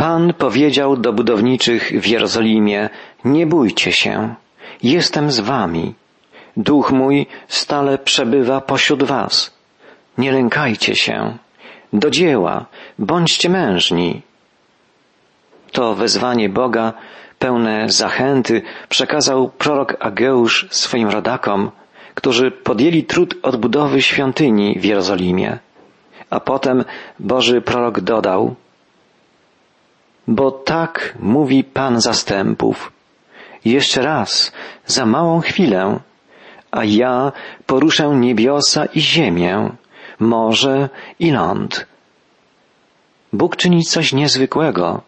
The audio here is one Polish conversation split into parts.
Pan powiedział do budowniczych w Jerozolimie, nie bójcie się, jestem z wami. Duch mój stale przebywa pośród was. Nie lękajcie się. Do dzieła, bądźcie mężni. To wezwanie Boga, pełne zachęty, przekazał prorok Ageusz swoim rodakom, którzy podjęli trud odbudowy świątyni w Jerozolimie. A potem Boży prorok dodał, bo tak mówi Pan zastępów. Jeszcze raz, za małą chwilę, a ja poruszę niebiosa i ziemię, morze i ląd. Bóg czyni coś niezwykłego.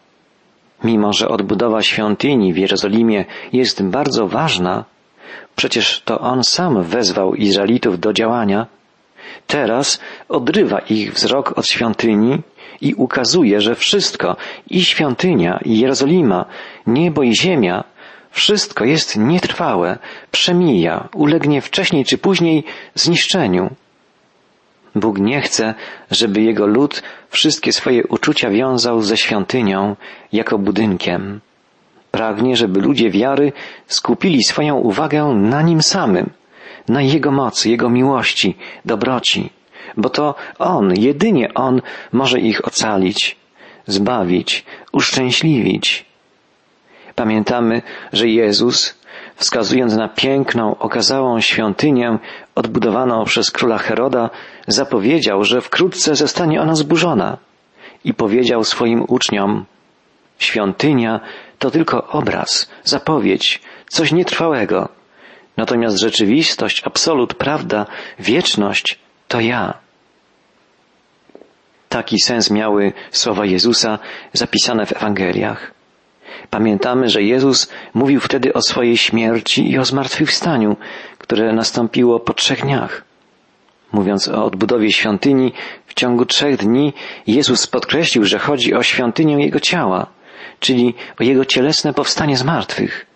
Mimo, że odbudowa świątyni w Jerozolimie jest bardzo ważna, przecież to On sam wezwał Izraelitów do działania, teraz odrywa ich wzrok od świątyni i ukazuje, że wszystko, i świątynia, i Jerozolima, niebo i ziemia, wszystko jest nietrwałe, przemija, ulegnie wcześniej czy później zniszczeniu. Bóg nie chce, żeby Jego lud wszystkie swoje uczucia wiązał ze świątynią jako budynkiem. Pragnie, żeby ludzie wiary skupili swoją uwagę na Nim samym, na Jego mocy, Jego miłości, dobroci bo to On, jedynie On może ich ocalić, zbawić, uszczęśliwić. Pamiętamy, że Jezus, wskazując na piękną, okazałą świątynię odbudowaną przez króla Heroda, zapowiedział, że wkrótce zostanie ona zburzona i powiedział swoim uczniom, świątynia to tylko obraz, zapowiedź, coś nietrwałego. Natomiast rzeczywistość, absolut, prawda, wieczność to ja. Taki sens miały słowa Jezusa zapisane w Ewangeliach. Pamiętamy, że Jezus mówił wtedy o swojej śmierci i o zmartwychwstaniu, które nastąpiło po trzech dniach. Mówiąc o odbudowie świątyni, w ciągu trzech dni Jezus podkreślił, że chodzi o świątynię Jego ciała, czyli o Jego cielesne powstanie z martwych.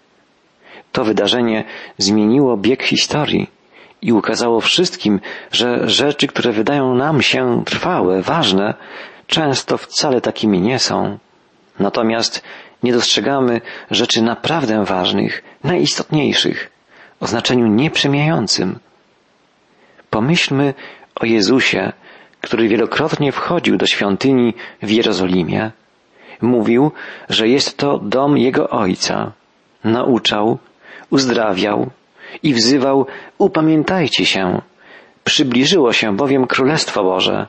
To wydarzenie zmieniło bieg historii i ukazało wszystkim, że rzeczy, które wydają nam się trwałe, ważne, często wcale takimi nie są. Natomiast nie dostrzegamy rzeczy naprawdę ważnych, najistotniejszych, o znaczeniu nieprzemijającym. Pomyślmy o Jezusie, który wielokrotnie wchodził do świątyni w Jerozolimie. Mówił, że jest to dom Jego Ojca. Nauczał, uzdrawiał, i wzywał, upamiętajcie się, przybliżyło się bowiem Królestwo Boże.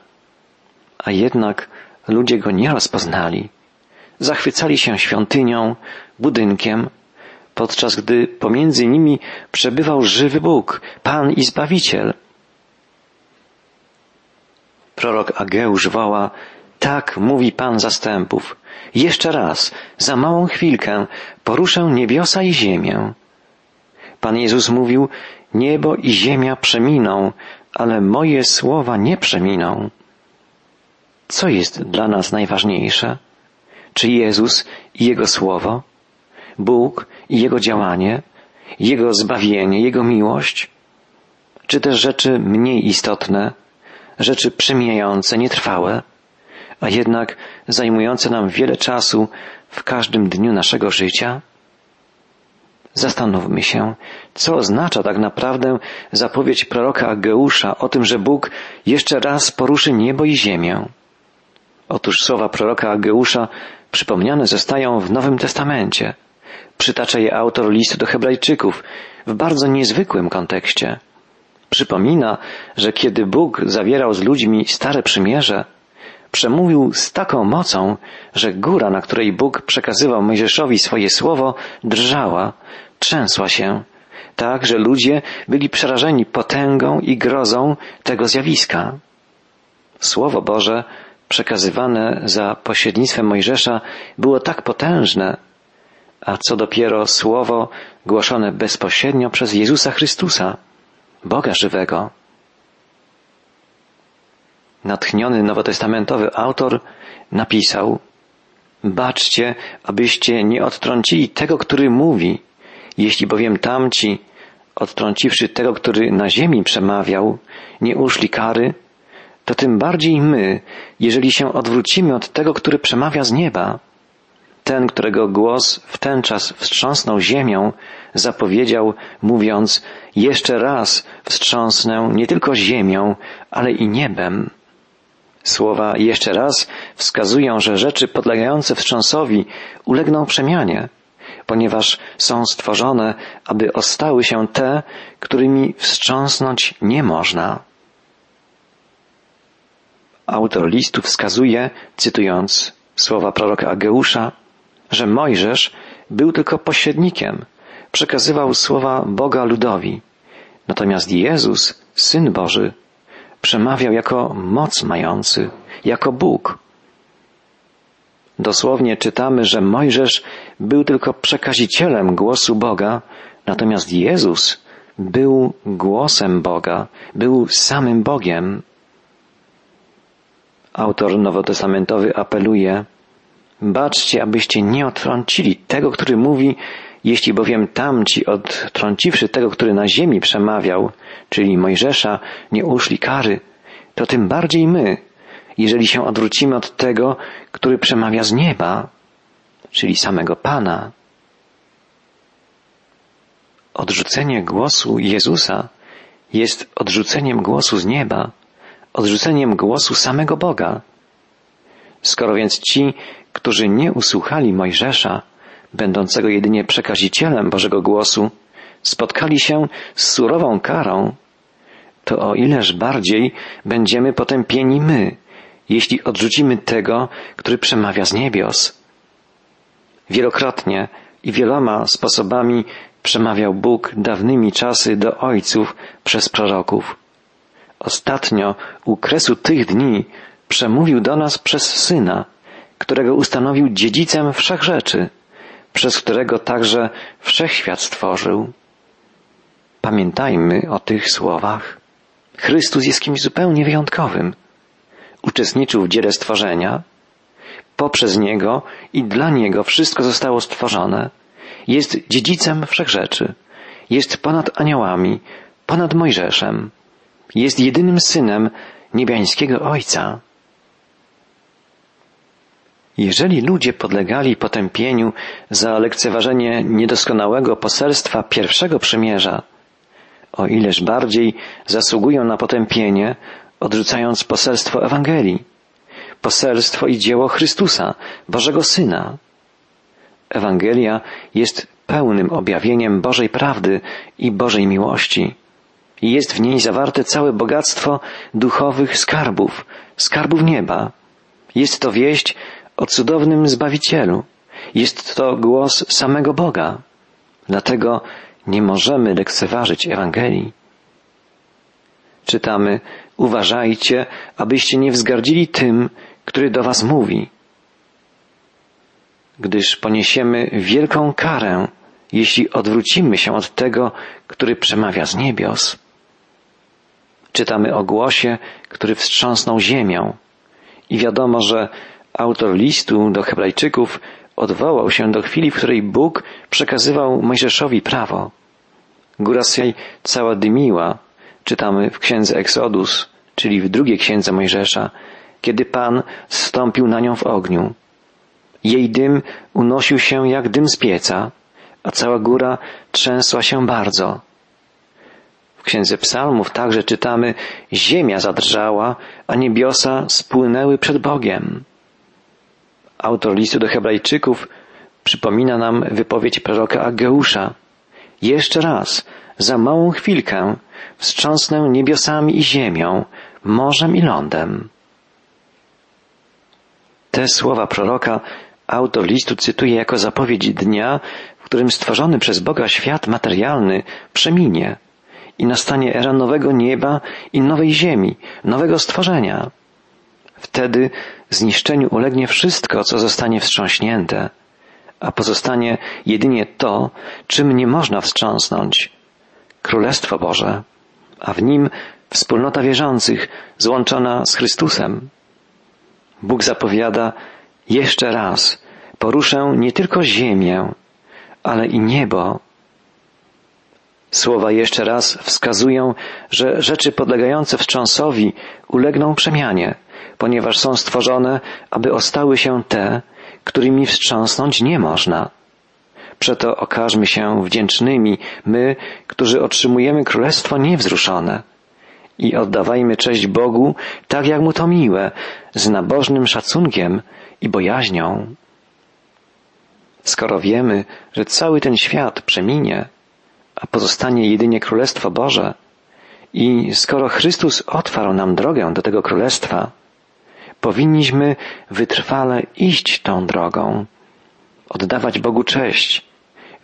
A jednak ludzie go nie rozpoznali. Zachwycali się świątynią, budynkiem, podczas gdy pomiędzy nimi przebywał żywy Bóg, Pan i Zbawiciel. Prorok Ageusz woła, tak mówi Pan zastępów. Jeszcze raz, za małą chwilkę, poruszę niebiosa i ziemię. Pan Jezus mówił, niebo i ziemia przeminą, ale moje słowa nie przeminą. Co jest dla nas najważniejsze? Czy Jezus i Jego słowo? Bóg i Jego działanie? Jego zbawienie, Jego miłość? Czy też rzeczy mniej istotne, rzeczy przemijające, nietrwałe, a jednak zajmujące nam wiele czasu w każdym dniu naszego życia? Zastanówmy się, co oznacza tak naprawdę zapowiedź proroka Ageusza o tym, że Bóg jeszcze raz poruszy niebo i ziemię. Otóż słowa proroka Ageusza przypomniane zostają w Nowym Testamencie. Przytacza je autor listu do Hebrajczyków w bardzo niezwykłym kontekście. Przypomina, że kiedy Bóg zawierał z ludźmi stare przymierze, przemówił z taką mocą, że góra, na której Bóg przekazywał Mojżeszowi swoje słowo, drżała, trzęsła się, tak, że ludzie byli przerażeni potęgą i grozą tego zjawiska. Słowo Boże, przekazywane za pośrednictwem Mojżesza, było tak potężne, a co dopiero słowo głoszone bezpośrednio przez Jezusa Chrystusa, Boga żywego. Natchniony nowotestamentowy autor napisał, Baczcie, abyście nie odtrącili tego, który mówi, jeśli bowiem tamci, odtrąciwszy tego, który na ziemi przemawiał, nie uszli kary, to tym bardziej my, jeżeli się odwrócimy od tego, który przemawia z nieba, ten, którego głos w ten czas wstrząsnął ziemią, zapowiedział, mówiąc, jeszcze raz wstrząsnę nie tylko ziemią, ale i niebem. Słowa jeszcze raz wskazują, że rzeczy podlegające wstrząsowi ulegną przemianie, ponieważ są stworzone, aby ostały się te, którymi wstrząsnąć nie można. Autor listu wskazuje, cytując słowa proroka Ageusza, że Mojżesz był tylko pośrednikiem, przekazywał słowa Boga ludowi. Natomiast Jezus, Syn Boży, przemawiał jako moc mający, jako Bóg. Dosłownie czytamy, że Mojżesz był tylko przekazicielem głosu Boga, natomiast Jezus był głosem Boga, był samym Bogiem. Autor nowotestamentowy apeluje, baczcie, abyście nie odtrącili tego, który mówi, jeśli bowiem tamci, odtrąciwszy tego, który na ziemi przemawiał, czyli Mojżesza, nie uszli kary, to tym bardziej my, jeżeli się odwrócimy od tego, który przemawia z nieba, czyli samego Pana. Odrzucenie głosu Jezusa jest odrzuceniem głosu z nieba, odrzuceniem głosu samego Boga. Skoro więc ci, którzy nie usłuchali Mojżesza, będącego jedynie przekazicielem Bożego głosu, spotkali się z surową karą, to o ileż bardziej będziemy potępieni my, jeśli odrzucimy tego, który przemawia z niebios. Wielokrotnie i wieloma sposobami przemawiał Bóg dawnymi czasy do ojców przez proroków. Ostatnio, u kresu tych dni, przemówił do nas przez Syna, którego ustanowił dziedzicem wszech rzeczy, przez którego także wszechświat stworzył. Pamiętajmy o tych słowach. Chrystus jest kimś zupełnie wyjątkowym. Uczestniczył w dziele stworzenia. Poprzez Niego i dla Niego wszystko zostało stworzone. Jest dziedzicem wszechrzeczy. Jest ponad aniołami, ponad Mojżeszem. Jest jedynym synem niebiańskiego Ojca. Jeżeli ludzie podlegali potępieniu za lekceważenie niedoskonałego poselstwa pierwszego przymierza, o ileż bardziej zasługują na potępienie, odrzucając poselstwo Ewangelii, poselstwo i dzieło Chrystusa, Bożego Syna. Ewangelia jest pełnym objawieniem Bożej prawdy i Bożej miłości. Jest w niej zawarte całe bogactwo duchowych skarbów, skarbów nieba. Jest to wieść o cudownym Zbawicielu. Jest to głos samego Boga. Dlatego nie możemy lekceważyć Ewangelii. Czytamy, uważajcie, abyście nie wzgardzili tym, który do was mówi, gdyż poniesiemy wielką karę, jeśli odwrócimy się od tego, który przemawia z niebios. Czytamy o głosie, który wstrząsnął ziemią. I wiadomo, że autor listu do Hebrajczyków odwołał się do chwili, w której Bóg przekazywał Mojżeszowi prawo. Góra Syjaj cała dymiła, czytamy w księdze Exodus, czyli w drugiej księdze Mojżesza, kiedy Pan zstąpił na nią w ogniu. Jej dym unosił się jak dym z pieca, a cała góra trzęsła się bardzo. W księdze Psalmów także czytamy, ziemia zadrżała, a niebiosa spłynęły przed Bogiem. Autor listu do Hebrajczyków przypomina nam wypowiedź proroka Ageusza. Jeszcze raz, za małą chwilkę, wstrząsnę niebiosami i ziemią, morzem i lądem. Te słowa proroka autor listu cytuje jako zapowiedź dnia, w którym stworzony przez Boga świat materialny przeminie i nastanie era nowego nieba i nowej ziemi, nowego stworzenia. Wtedy zniszczeniu ulegnie wszystko, co zostanie wstrząśnięte, a pozostanie jedynie to, czym nie można wstrząsnąć Królestwo Boże, a w nim wspólnota wierzących złączona z Chrystusem. Bóg zapowiada jeszcze raz, poruszę nie tylko ziemię, ale i niebo. Słowa jeszcze raz wskazują, że rzeczy podlegające wstrząsowi ulegną przemianie, ponieważ są stworzone, aby ostały się te, którymi wstrząsnąć nie można. Przeto okażmy się wdzięcznymi, my, którzy otrzymujemy królestwo niewzruszone. I oddawajmy cześć Bogu tak, jak mu to miłe, z nabożnym szacunkiem i bojaźnią. Skoro wiemy, że cały ten świat przeminie, a pozostanie jedynie Królestwo Boże, i skoro Chrystus otwarł nam drogę do tego Królestwa, powinniśmy wytrwale iść tą drogą, oddawać Bogu cześć,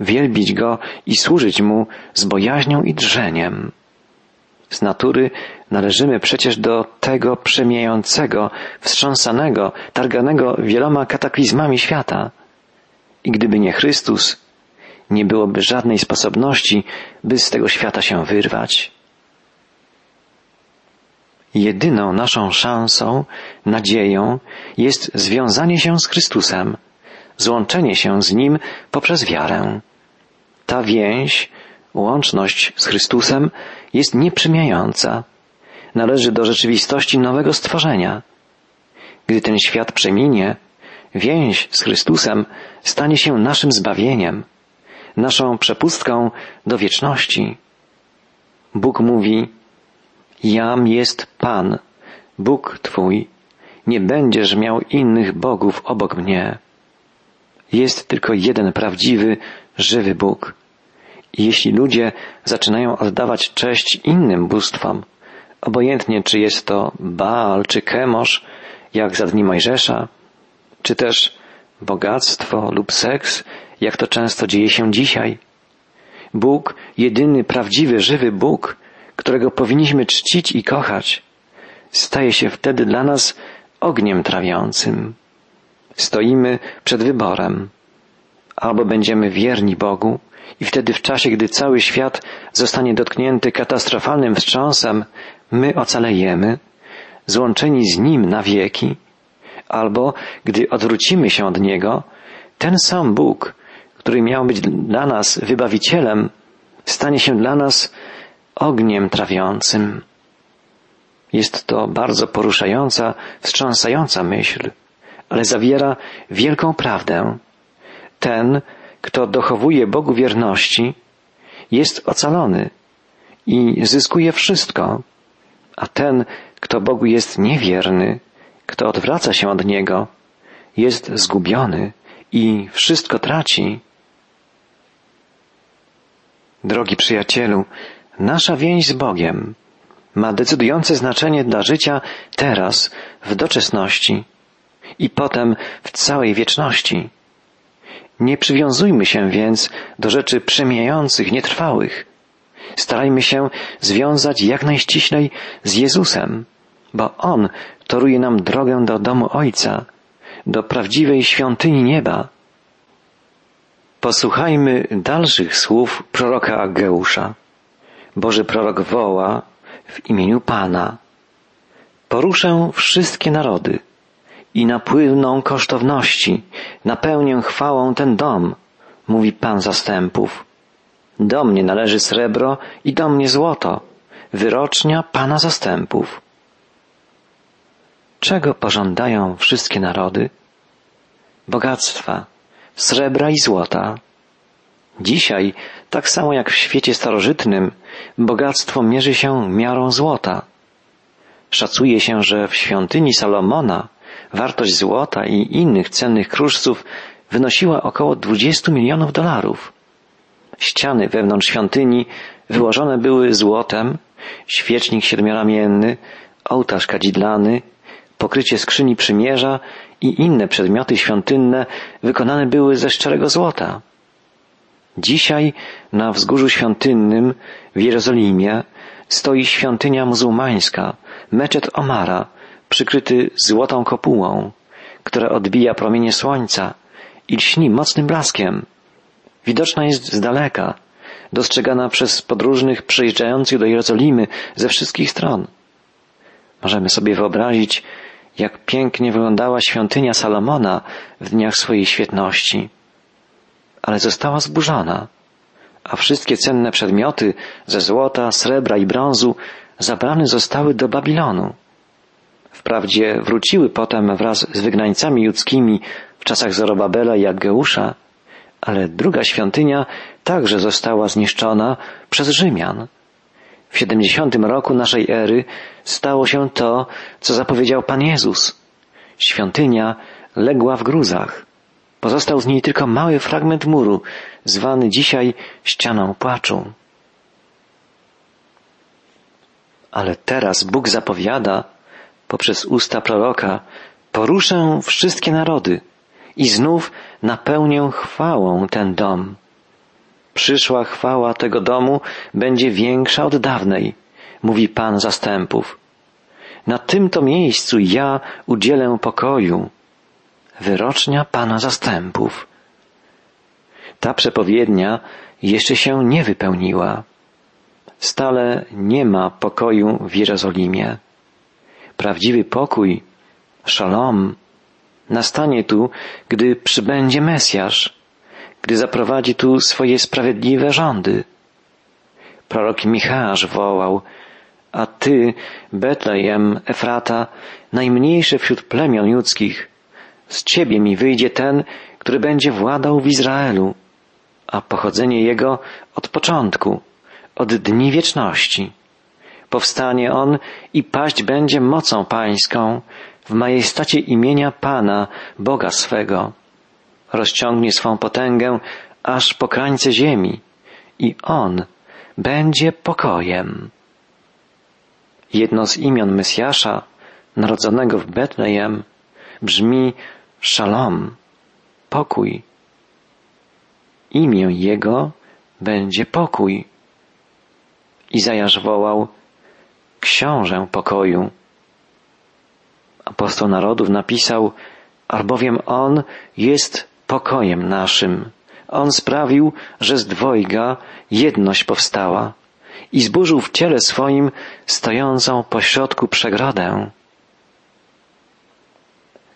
wielbić Go i służyć Mu z bojaźnią i drżeniem. Z natury należymy przecież do tego przemijającego, wstrząsanego, targanego wieloma kataklizmami świata. I gdyby nie Chrystus, nie byłoby żadnej sposobności, by z tego świata się wyrwać. Jedyną naszą szansą, nadzieją jest związanie się z Chrystusem, złączenie się z Nim poprzez wiarę. Ta więź, łączność z Chrystusem jest nieprzymijająca. Należy do rzeczywistości nowego stworzenia. Gdy ten świat przeminie, więź z Chrystusem stanie się naszym zbawieniem, naszą przepustką do wieczności. Bóg mówi, Jam jest Pan, Bóg Twój, nie będziesz miał innych bogów obok mnie. Jest tylko jeden prawdziwy, żywy Bóg. I jeśli ludzie zaczynają oddawać cześć innym bóstwom, obojętnie czy jest to Baal czy Kemosz, jak za dni Mojżesza, czy też bogactwo lub seks, jak to często dzieje się dzisiaj. Bóg, jedyny prawdziwy, żywy Bóg, którego powinniśmy czcić i kochać, staje się wtedy dla nas ogniem trawiącym. Stoimy przed wyborem. Albo będziemy wierni Bogu i wtedy w czasie, gdy cały świat zostanie dotknięty katastrofalnym wstrząsem, my ocalejemy, złączeni z Nim na wieki, albo gdy odwrócimy się od Niego, ten sam Bóg, który miał być dla nas wybawicielem, stanie się dla nas ogniem trawiącym. Jest to bardzo poruszająca, wstrząsająca myśl, ale zawiera wielką prawdę. Ten, kto dochowuje Bogu wierności, jest ocalony i zyskuje wszystko, a ten, kto Bogu jest niewierny, kto odwraca się od Niego, jest zgubiony i wszystko traci. Drogi przyjacielu, nasza więź z Bogiem ma decydujące znaczenie dla życia teraz, w doczesności i potem w całej wieczności. Nie przywiązujmy się więc do rzeczy przemijających, nietrwałych. Starajmy się związać jak najściślej z Jezusem, bo On toruje nam drogę do domu Ojca, do prawdziwej świątyni nieba. Posłuchajmy dalszych słów proroka Ageusza. Boży prorok woła w imieniu Pana. Poruszę wszystkie narody i napływną kosztowności, napełnię chwałą ten dom, mówi Pan zastępów. Do mnie należy srebro i do mnie złoto, wyrocznia Pana zastępów. Czego pożądają wszystkie narody? Bogactwa, srebra i złota. Dzisiaj, tak samo jak w świecie starożytnym, bogactwo mierzy się miarą złota. Szacuje się, że w świątyni Salomona wartość złota i innych cennych kruszców wynosiła około 20 milionów dolarów. Ściany wewnątrz świątyni wyłożone były złotem, świecznik siedmioramienny, ołtarz kadzidlany, pokrycie skrzyni przymierza i inne przedmioty świątynne wykonane były ze szczerego złota. Dzisiaj na wzgórzu świątynnym w Jerozolimie stoi świątynia muzułmańska, meczet Omara, przykryty złotą kopułą, która odbija promienie słońca i lśni mocnym blaskiem. Widoczna jest z daleka, dostrzegana przez podróżnych przyjeżdżających do Jerozolimy ze wszystkich stron. Możemy sobie wyobrazić, jak pięknie wyglądała świątynia Salomona w dniach swojej świetności. Ale została zburzona, a wszystkie cenne przedmioty ze złota, srebra i brązu zabrane zostały do Babilonu. Wprawdzie wróciły potem wraz z wygnańcami judzkimi w czasach Zorobabela i Aggeusza, ale druga świątynia także została zniszczona przez Rzymian. W 70 roku naszej ery stało się to, co zapowiedział Pan Jezus. Świątynia legła w gruzach. Pozostał z niej tylko mały fragment muru, zwany dzisiaj ścianą płaczu. Ale teraz Bóg zapowiada poprzez usta proroka, poruszę wszystkie narody i znów napełnię chwałą ten dom. Przyszła chwała tego domu będzie większa od dawnej, mówi Pan zastępów. Na tym to miejscu ja udzielę pokoju. Wyrocznia Pana zastępów. Ta przepowiednia jeszcze się nie wypełniła. Stale nie ma pokoju w Jerozolimie. Prawdziwy pokój, szalom, nastanie tu, gdy przybędzie Mesjasz, gdy zaprowadzi tu swoje sprawiedliwe rządy. Prorok Michałasz wołał, a ty, Betlejem, Efrata, najmniejszy wśród plemion ludzkich, z ciebie mi wyjdzie ten, który będzie władał w Izraelu, a pochodzenie jego od początku, od dni wieczności. Powstanie on i paść będzie mocą pańską w majestacie imienia Pana, Boga swego. Rozciągnie swą potęgę aż po krańce ziemi i on będzie pokojem. Jedno z imion Mesjasza, narodzonego w Betlejem, brzmi Szalom, pokój. Imię Jego będzie pokój. Izajasz wołał, książę pokoju. Apostoł narodów napisał, albowiem On jest pokojem naszym. On sprawił, że z dwojga jedność powstała i zburzył w ciele swoim stojącą pośrodku przegrodę.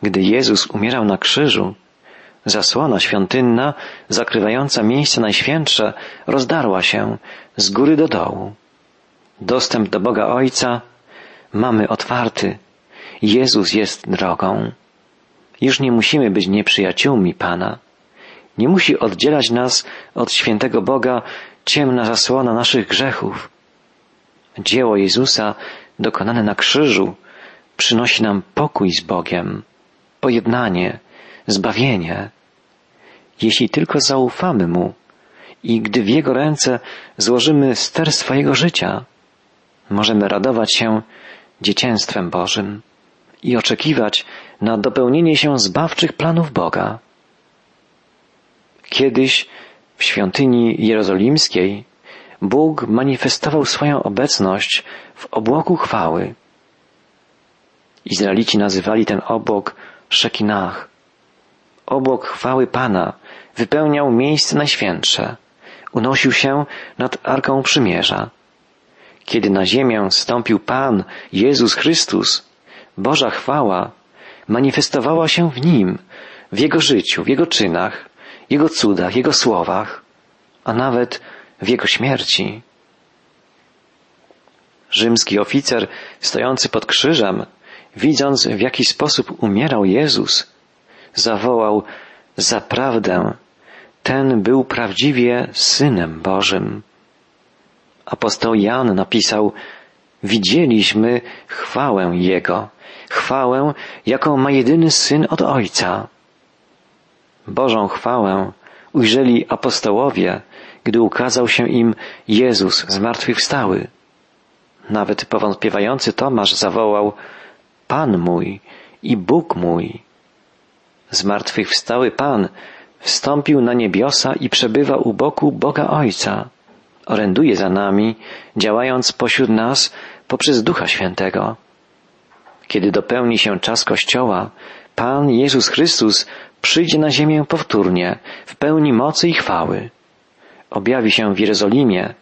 Gdy Jezus umierał na krzyżu, zasłona świątynna, zakrywająca miejsce najświętsze, rozdarła się z góry do dołu. Dostęp do Boga Ojca mamy otwarty. Jezus jest drogą. Już nie musimy być nieprzyjaciółmi Pana. Nie musi oddzielać nas od świętego Boga ciemna zasłona naszych grzechów. Dzieło Jezusa dokonane na krzyżu przynosi nam pokój z Bogiem, pojednanie, zbawienie. Jeśli tylko zaufamy Mu i gdy w Jego ręce złożymy ster swojego życia, możemy radować się dzieciństwem Bożym i oczekiwać na dopełnienie się zbawczych planów Boga. Kiedyś w świątyni jerozolimskiej Bóg manifestował swoją obecność w obłoku chwały. Izraelici nazywali ten obłok Szekinach. Obłok chwały Pana wypełniał miejsce najświętsze. Unosił się nad Arką Przymierza. Kiedy na ziemię stąpił Pan, Jezus Chrystus, Boża chwała manifestowała się w Nim, w Jego życiu, w Jego czynach, Jego cudach, Jego słowach, a nawet w Jego śmierci. Rzymski oficer stojący pod krzyżem, widząc w jaki sposób umierał Jezus, zawołał Zaprawdę, ten był prawdziwie Synem Bożym. Apostoł Jan napisał Widzieliśmy chwałę Jego, chwałę, jaką ma jedyny Syn od Ojca. Bożą chwałę ujrzeli apostołowie, gdy ukazał się im Jezus zmartwychwstały. Nawet powątpiewający Tomasz zawołał Pan mój i Bóg mój. Zmartwychwstały Pan wstąpił na niebiosa i przebywa u boku Boga Ojca. Oręduje za nami, działając pośród nas poprzez Ducha Świętego. Kiedy dopełni się czas Kościoła, Pan Jezus Chrystus przyjdzie na ziemię powtórnie, w pełni mocy i chwały. Objawi się w Jerozolimie,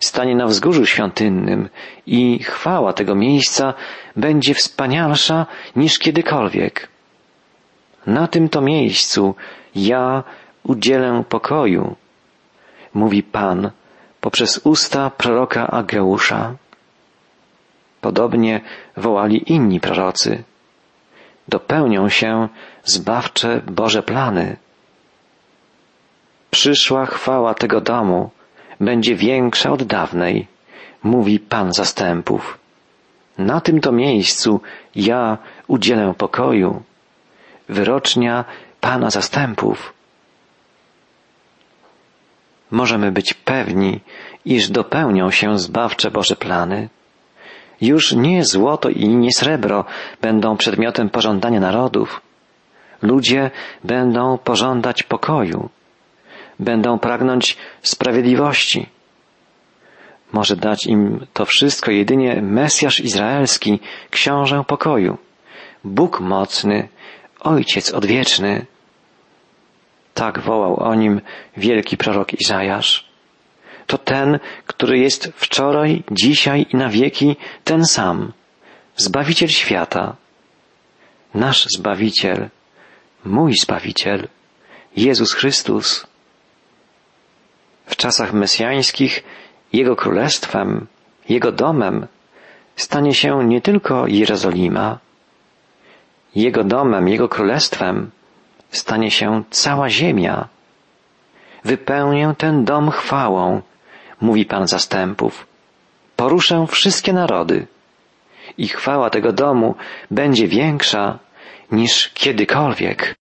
stanie na wzgórzu świątynnym i chwała tego miejsca będzie wspanialsza niż kiedykolwiek. Na tym to miejscu ja udzielę pokoju, mówi Pan poprzez usta proroka Ageusza. Podobnie wołali inni prorocy. Dopełnią się zbawcze Boże plany. Przyszła chwała tego domu będzie większa od dawnej, mówi Pan zastępów. Na tym to miejscu ja udzielę pokoju. Wyrocznia Pana zastępów. Możemy być pewni, iż dopełnią się zbawcze Boże plany. Już nie złoto i nie srebro będą przedmiotem pożądania narodów. Ludzie będą pożądać pokoju. Będą pragnąć sprawiedliwości. Może dać im to wszystko jedynie Mesjasz Izraelski, książę pokoju, Bóg mocny, Ojciec odwieczny. Tak wołał o nim wielki prorok Izajasz. To ten, który jest wczoraj, dzisiaj i na wieki ten sam, Zbawiciel świata, nasz Zbawiciel, mój Zbawiciel, Jezus Chrystus. W czasach mesjańskich Jego królestwem, Jego domem stanie się nie tylko Jerozolima, Jego domem, Jego królestwem stanie się cała ziemia. Wypełnię ten dom chwałą, mówi Pan zastępów. Poruszę wszystkie narody i chwała tego domu będzie większa niż kiedykolwiek.